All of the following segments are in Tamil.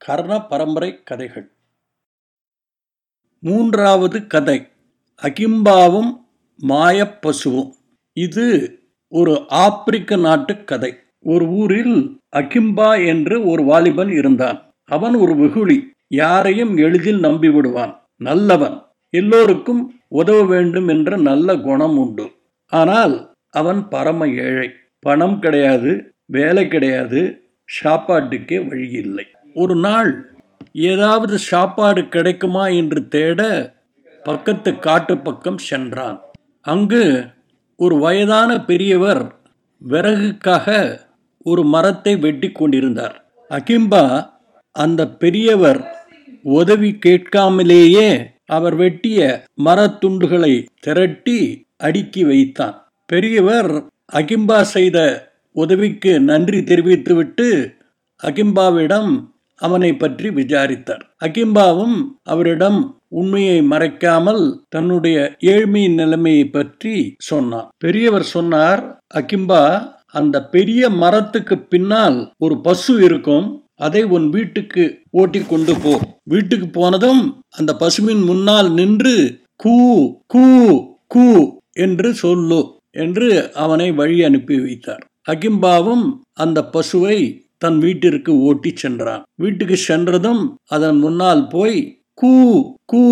கர்ண பரம்பரை கதைகள். மூன்றாவது கதை அகிம்பாவும் மாயப்பசுவும் இது ஒரு ஆப்பிரிக்க நாட்டு கதை. ஒரு ஊரில் அகிம்பா என்று ஒரு வாலிபன் இருந்தான். அவன் ஒரு வெகுளி யாரையும் எளிதில் நம்பிவிடுவான் நல்லவன் எல்லோருக்கும் உதவ வேண்டும் என்ற நல்ல குணம் உண்டு. ஆனால் அவன் பரம ஏழை. பணம் கிடையாது வேலை கிடையாது சாப்பாட்டுக்கே வழி இல்லை. ஒரு நாள் ஏதாவது சாப்பாடு கிடைக்குமா என்று தேட பக்கத்து காட்டு பக்கம் சென்றான். அங்கு ஒரு வயதான பெரியவர் விறகுக்காக ஒரு மரத்தை வெட்டி கொண்டிருந்தார். அகிம்பா அந்த பெரியவர் உதவி கேட்காமலேயே அவர் வெட்டிய மரத்துண்டுகளை திரட்டி அடுக்கி வைத்தான். பெரியவர் அகிம்பா செய்த உதவிக்கு நன்றி தெரிவித்துவிட்டு அகிம்பாவிடம் அவனை பற்றி விசாரித்தார். அகிம்பாவும் அவரிடம் உண்மையை மறைக்காமல் தன்னுடைய ஏழ்மையின் நிலைமையை பற்றி சொன்னான். பெரியவர் சொன்னார் அகிம்பா அந்த பெரிய மரத்துக்கு பின்னால் ஒரு பசு இருக்கும். அதை உன் வீட்டுக்கு ஓட்டி கொண்டு போ. வீட்டுக்கு போனதும் அந்த பசுவின் முன்னால் நின்று கூ கூ கூ என்று சொல்லு என்று அவனை வழி அனுப்பி வைத்தார். அகிம்பாவும் அந்த பசுவை தன் வீட்டிற்கு ஓட்டி சென்றான். வீட்டுக்கு சென்றதும் அதன் முன்னால் போய் கூ கூ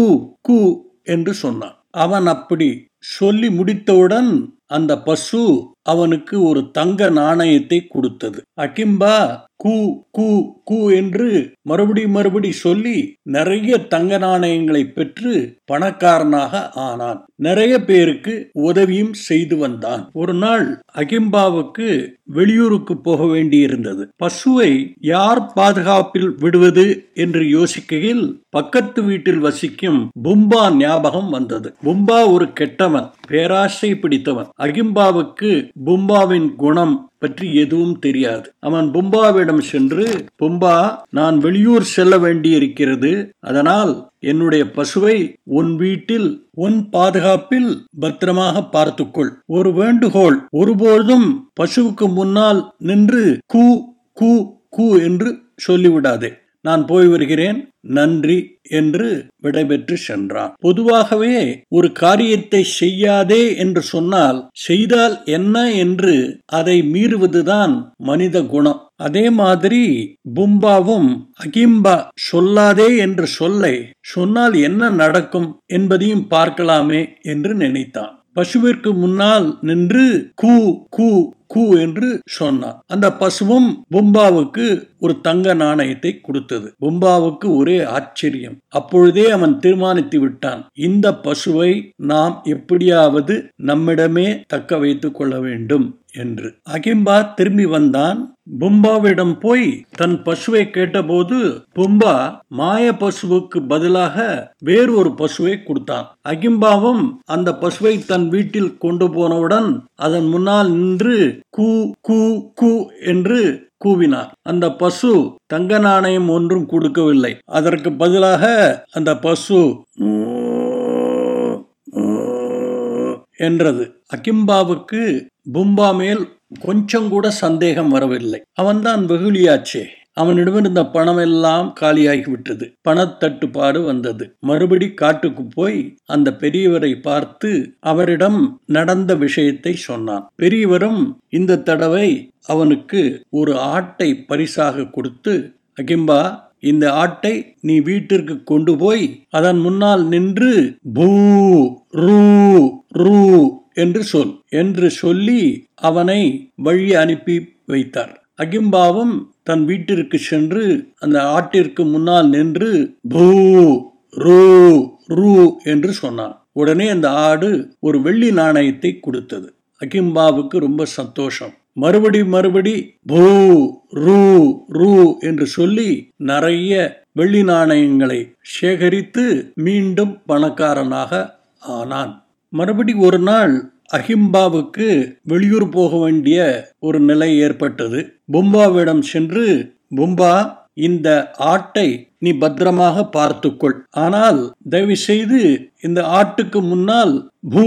கூ என்று சொன்னான். அவன் அப்படி சொல்லி முடித்தவுடன் அந்த பசு அவனுக்கு ஒரு தங்க நாணயத்தை கொடுத்தது. அகிம்பா கூ கூ கூ என்று மறுபடி மறுபடி சொல்லி நிறைய தங்க நாணயங்களை பெற்று பணக்காரனாக ஆனான். நிறைய பேருக்கு உதவியும் செய்து வந்தான். ஒரு நாள் அகிம்பாவுக்கு வெளியூருக்கு போக வேண்டியிருந்தது. பசுவை யார் பாதுகாப்பில் விடுவது என்று யோசிக்கையில் பக்கத்து வீட்டில் வசிக்கும் பும்பா ஞாபகம் வந்தது. பும்பா ஒரு கெட்டவன் பேராசை பிடித்தவன். அகிம்பாவுக்கு பும்பாவின் குணம் பற்றி எதுவும் தெரியாது. அவன் பும்பாவிடம் சென்று பும்பா நான் வெளியூர் செல்ல வேண்டியிருக்கிறது. அதனால் என்னுடைய பசுவை உன் வீட்டில் உன் பாதுகாப்பில் பத்திரமாக பார்த்துக்கொள். ஒரு வேண்டுகோள் ஒருபொழுதும் பசுவுக்கு முன்னால் நின்று கூ கூ கூ என்று சொல்லிவிடாதே. நான் போய் வருகிறேன் நன்றி என்று விடைபெற்று சென்றான். பொதுவாகவே ஒரு காரியத்தை செய்யாதே என்று சொன்னால் செய்தால் என்ன என்று அதை மீறுவதுதான் மனித குணம். அதே மாதிரி பும்பாவும் அகிம்பா சொல்லாதே என்று சொல்லை சொன்னால் என்ன நடக்கும் என்பதையும் பார்க்கலாமே என்று நினைத்தான். பசுவிற்கு முன்னால் நின்று கூ கூ கூ என்று சொன்னான் அந்த பசுவும் பும்பாவுக்கு ஒரு தங்க நாணயத்தை கொடுத்தது. பும்பாவுக்கு ஒரே ஆச்சரியம். அப்பொழுதே அவன் தீர்மானித்து விட்டான். இந்த பசுவை நாம் எப்படியாவது நம்மிடமே தக்க வைத்துக் கொள்ள வேண்டும் என்று. அகிம்பா திரும்பி வந்தான். பும்பாவிடம் போய் தன் பசுவை கேட்டபோது பும்பா மாய பசுவுக்கு பதிலாக வேறு ஒரு பசுவை கொடுத்தான். அகிம்பாவும் அந்த பசுவை தன் வீட்டில் கொண்டு போனவுடன் அதன் முன்னால் நின்று கூ கூ கூ என்று கூவினார். அந்த பசு தங்க நாணயம் ஒன்றும் கொடுக்கவில்லை. அதற்கு பதிலாக அந்த பசு என்றது. அகிம்பாவுக்கு பும்பா மேல் கொஞ்சம் கூட சந்தேகம் வரவில்லை. அவன்தான் வெகுளியாச்சே. அவனிடமிருந்த பணம் எல்லாம் காலியாகிவிட்டது. பணத்தட்டுப்பாடு வந்தது. மறுபடி காட்டுக்கு போய் அந்த பெரியவரை பார்த்து அவரிடம் நடந்த விஷயத்தை சொன்னான். பெரியவரும் இந்த தடவை அவனுக்கு ஒரு ஆட்டை பரிசாக கொடுத்து அகிம்பா இந்த ஆட்டை நீ வீட்டிற்கு கொண்டு போய் அதன் முன்னால் நின்று பூ ரூ ரூ என்று சொல் என்று சொல்லி அவனை வழி அனுப்பி வைத்தார். அகிம்பாவும் தன் வீட்டிற்கு சென்று அந்த ஆட்டிற்கு முன்னால் நின்று பூ ரூ ரூ என்று சொன்னான். உடனே அந்த ஆடு ஒரு வெள்ளி நாணயத்தை கொடுத்தது. அகிம்பாவுக்கு ரொம்ப சந்தோஷம். மறுபடி மறுபடி பூ ரூ ரூ என்று சொல்லி நிறைய வெள்ளி நாணயங்களை சேகரித்து மீண்டும் பணக்காரனாக ஆனான். மறுபடி ஒரு நாள் அஹிம்பாவுக்கு வெளியூர் போக வேண்டிய ஒரு நிலை ஏற்பட்டது. பும்பாவிடம் சென்று பும்பா இந்த ஆட்டை நீ பத்திரமாக பார்த்துக்கொள். ஆனால் தயவு செய்து இந்த ஆட்டுக்கு முன்னால் பூ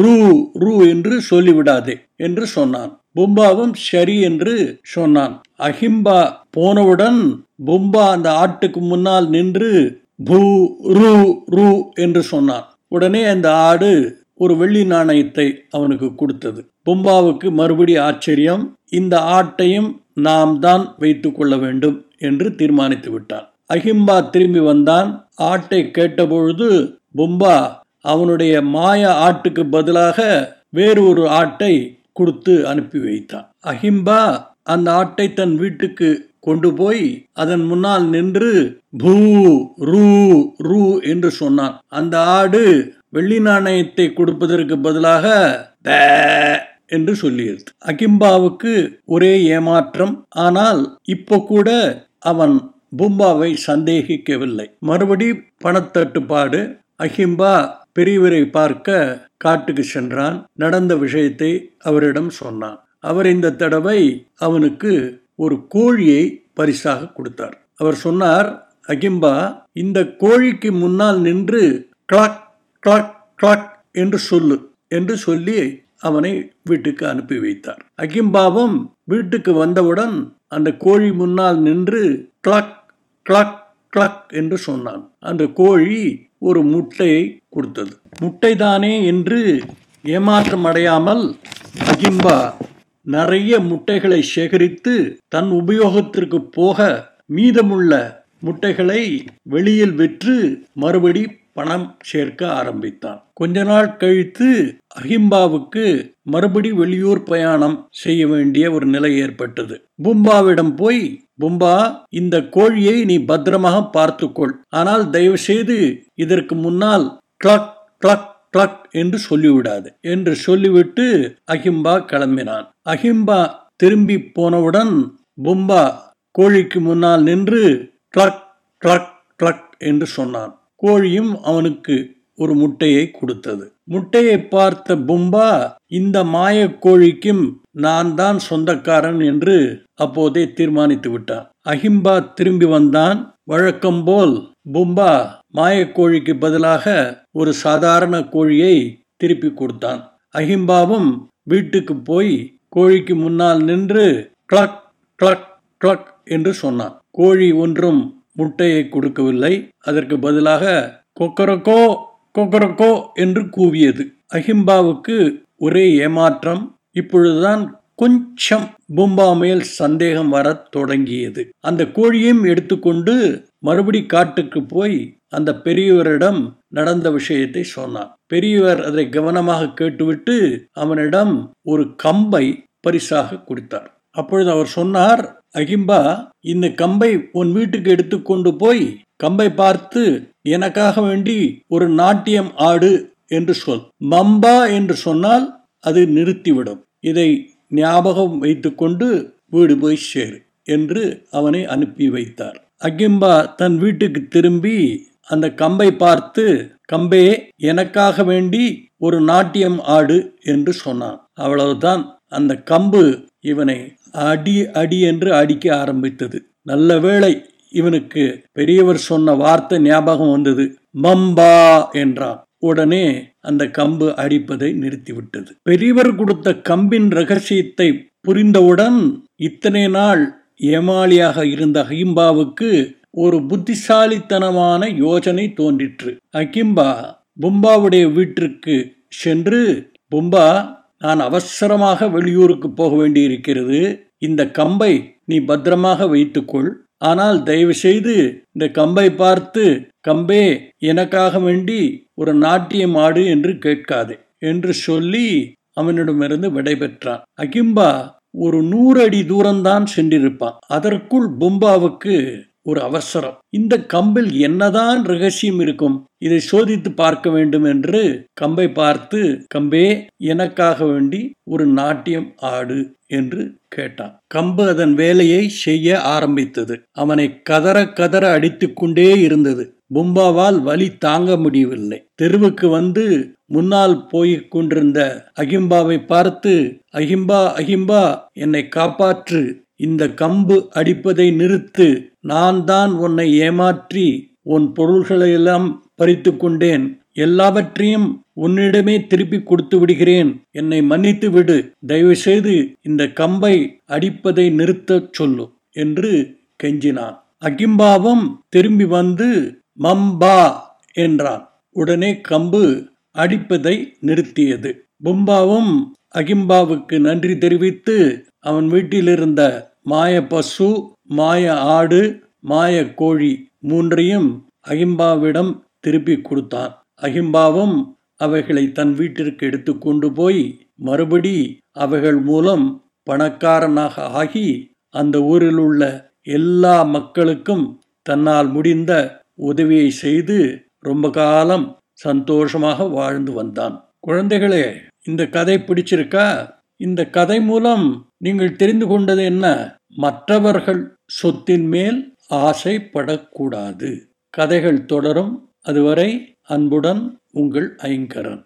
ரூ ரூ என்று சொல்லிவிடாதே என்று சொன்னான். பும்பாவும் சரி என்று சொன்னான். அஹிம்பா போனவுடன் பும்பா அந்த ஆட்டுக்கு முன்னால் நின்று பூ ரூ ரூ என்று சொன்னான். உடனே அந்த ஆடு ஒரு வெள்ளி நாணயத்தை அவனுக்கு கொடுத்தது. பும்பாவுக்கு மறுபடி ஆச்சரியம் இந்த ஆட்டையும் நாம் தான் வைத்து கொள்ள வேண்டும் என்று தீர்மானித்து விட்டான். அஹிம்பா திரும்பி வந்தான். ஆட்டை கேட்டபொழுது பும்பா அவனுடைய மாய ஆட்டுக்கு பதிலாக வேறு ஒரு ஆட்டை கொடுத்து அனுப்பி வைத்தான். அஹிம்பா அந்த ஆட்டை தன் வீட்டுக்கு கொண்டு போய் அதன் முன்னால் நின்று பூ ரூ ரூ என்று சொன்னான். அந்த ஆடு வெள்ளி நாணயத்தை கொடுப்பதற்கு பதிலாக என்று சொல்லியிருது அகிம்பாவுக்கு ஒரே ஏமாற்றம். ஆனால் இப்போ கூட அவன் பூம்பாவை சந்தேகிக்கவில்லை. மறுபடி பணத்தட்டுப்பாடு. அகிம்பா பெரியவரை பார்க்க காட்டுக்கு சென்றான். நடந்த விஷயத்தை அவரிடம் சொன்னான். அவர் இந்த தடவை அவனுக்கு ஒரு கோழியை பரிசாக கொடுத்தார். அவர் சொன்னார் அகிம்பா இந்த கோழிக்கு முன்னால் நின்று கிளாக் கிளாக் கிளாக் என்று சொல்லு என்று சொல்லி அவனை வீட்டுக்கு அனுப்பி வைத்தார். அகிம்பாவும் வீட்டுக்கு வந்தவுடன் அந்த கோழி முன்னால் நின்று கிளாக் கிளாக் கிளாக் என்று சொன்னான். அந்த கோழி ஒரு முட்டையை கொடுத்தது. முட்டைதானே என்று ஏமாற்றம் அடையாமல் அகிம்பா நிறைய முட்டைகளை சேகரித்து தன் உபயோகத்திற்கு போக மீதமுள்ள முட்டைகளை வெளியில் விற்று மறுபடி பணம் சேர்க்க ஆரம்பித்தான். கொஞ்ச நாள் கழித்து அஹிம்பாவுக்கு மறுபடி வெளியூர் பயணம் செய்ய வேண்டிய ஒரு நிலை ஏற்பட்டது. பும்பாவிடம் போய் பும்பா இந்த கோழியை நீ பத்திரமாக பார்த்துக்கொள். ஆனால் தயவு செய்து இதற்கு முன்னால் கிளக் கிளக் கிளக் என்று சொல்லிவிடாது என்று சொல்லிவிட்டு அஹிம்பா கிளம்பினான். அஹிம்பா திரும்பி போனவுடன் பும்பா கோழிக்கு முன்னால் நின்று கிளக் கிளக் கிளக் என்று சொன்னான். கோழியும் அவனுக்கு ஒரு முட்டையை கொடுத்தது. முட்டையை பார்த்த பும்பா இந்த மாய கோழிக்கும் நான் தான் சொந்தக்காரன் என்று அப்போதே தீர்மானித்து விட்டான். அஹிம்பா திரும்பி வந்தான். வழக்கம் போல் பும்பா மாயக்கோழிக்கு பதிலாக ஒரு சாதாரண கோழியை திருப்பி கொடுத்தான். அஹிம்பாவும் வீட்டுக்கு போய் கோழிக்கு முன்னால் நின்று கிளக் கிளக் கிளக் என்று சொன்னான். கோழி ஒன்றும் முட்டையை கொடுக்கவில்லை. அதற்கு பதிலாக கொக்கரக்கோ கொக்கரக்கோ என்று கூவியது. அஹிம்பாவுக்கு ஒரே ஏமாற்றம் இப்பொழுதுதான் கொஞ்சம் பூம்பா மேல் சந்தேகம் வரத் தொடங்கியது. அந்த கோழியையும் எடுத்துக்கொண்டு மறுபடி காட்டுக்கு போய் அந்த பெரியவரிடம் நடந்த விஷயத்தை சொன்னான். பெரியவர் அதை கவனமாக கேட்டுவிட்டு அவனிடம் ஒரு கம்பை பரிசாக கொடுத்தார். அப்பொழுது அவர் சொன்னார் அகிம்பா இந்த கம்பை உன் வீட்டுக்கு எடுத்துக்கொண்டு போய் கம்பை பார்த்து எனக்காக வேண்டி ஒரு நாட்டியம் ஆடு என்று சொல். மம்பா என்று சொன்னால் அது நிறுத்திவிடும். இதை ஞாபகம் வைத்துக்கொண்டு வீடு போய் சேரு என்று அவனை அனுப்பி வைத்தார். அகிம்பா தன் வீட்டுக்கு திரும்பி அந்த கம்பை பார்த்து கம்பே எனக்காக வேண்டி ஒரு நாட்டியம் ஆடு என்று சொன்னான். அவ்வளவுதான். அந்த கம்பு இவனை அடி அடி என்று அடிக்க ஆரம்பித்தது. நல்ல வேளை இவனுக்கு பெரியவர் சொன்ன வார்த்தை ஞாபகம் வந்தது. மம்பா என்றான். உடனே அந்த கம்பு அடிப்பதை நிறுத்திவிட்டது. பெரியவர் கொடுத்த கம்பின் ரகசியத்தை புரிந்தவுடன் இத்தனை நாள் ஏமாளியாக இருந்த அகிம்பாவுக்கு ஒரு புத்திசாலித்தனமான யோசனை தோன்றிற்று. அகிம்பா பும்பாவுடைய வீட்டிற்கு சென்று பும்பா நான் அவசரமாக வெளியூருக்கு போக வேண்டியிருக்கிறது. இந்த கம்பை நீ பத்திரமாக வைத்துக்கொள். ஆனால் தயவு செய்து இந்த கம்பை பார்த்து கம்பே எனக்காக வேண்டி ஒரு நாட்டியம் ஆடு என்று கேட்காதே என்று சொல்லி அவனிடமிருந்து விடைபெற்றான். அகிம்பா ஒரு நூறு அடி தூரம்தான் சென்றிருப்பான். அதற்குள் பும்பாவுக்கு ஒரு அவசரம். இந்த கம்பில் என்னதான் ரகசியம் இருக்கும் இதை சோதித்து பார்க்க வேண்டும் என்று கம்பை பார்த்து கம்பே எனக்காக வேண்டி ஒரு நாட்டியம் ஆடு என்று கேட்டான். கம்பு அதன் வேலையை செய்ய ஆரம்பித்தது. அவனை கதற கதற அடித்து கொண்டே இருந்தது. பும்பாவால் வலி தாங்க முடியவில்லை. தெருவுக்கு வந்து முன்னால் போய்க் கொண்டிருந்த அகிம்பாவை பார்த்து அகிம்பா அகிம்பா என்னை காப்பாற்று இந்த கம்பு அடிப்பதை நிறுத்து நான் தான் உன்னை ஏமாற்றி உன் பொருள்களையெல்லாம் பறித்து கொண்டேன். எல்லாவற்றையும் உன்னிடமே திருப்பி கொடுத்து விடுகிறேன். என்னை மன்னித்து விடு. தயவு செய்து இந்த கம்பை அடிப்பதை நிறுத்தச் சொல்லு என்று கெஞ்சினான். அகிம்பாவும் திரும்பி வந்து மம்பா என்றான். உடனே கம்பு அடிப்பதை நிறுத்தியது. பும்பாவும் அகிம்பாவுக்கு நன்றி தெரிவித்து அவன் வீட்டிலிருந்த மாய பசு மாய ஆடு மாய கோழி மூன்றையும் அகிம்பாவிடம் திருப்பி கொடுத்தான். அகிம்பாவும் அவைகளை தன் வீட்டிற்கு எடுத்து கொண்டு போய் மறுபடி அவைகள் மூலம் பணக்காரனாக ஆகி அந்த ஊரில் உள்ள எல்லா மக்களுக்கும் தன்னால் முடிந்த உதவியை செய்து ரொம்ப காலம் சந்தோஷமாக வாழ்ந்து வந்தான். குழந்தைகளே இந்த கதை பிடிச்சிருக்கா? இந்த கதை மூலம் நீங்கள் தெரிந்து கொண்டது என்ன? மற்றவர்கள் சொத்தின் மேல் ஆசைப்படக்கூடாது. கதைகள் தொடரும். அதுவரை அன்புடன் உங்கள் ஐங்கரன்.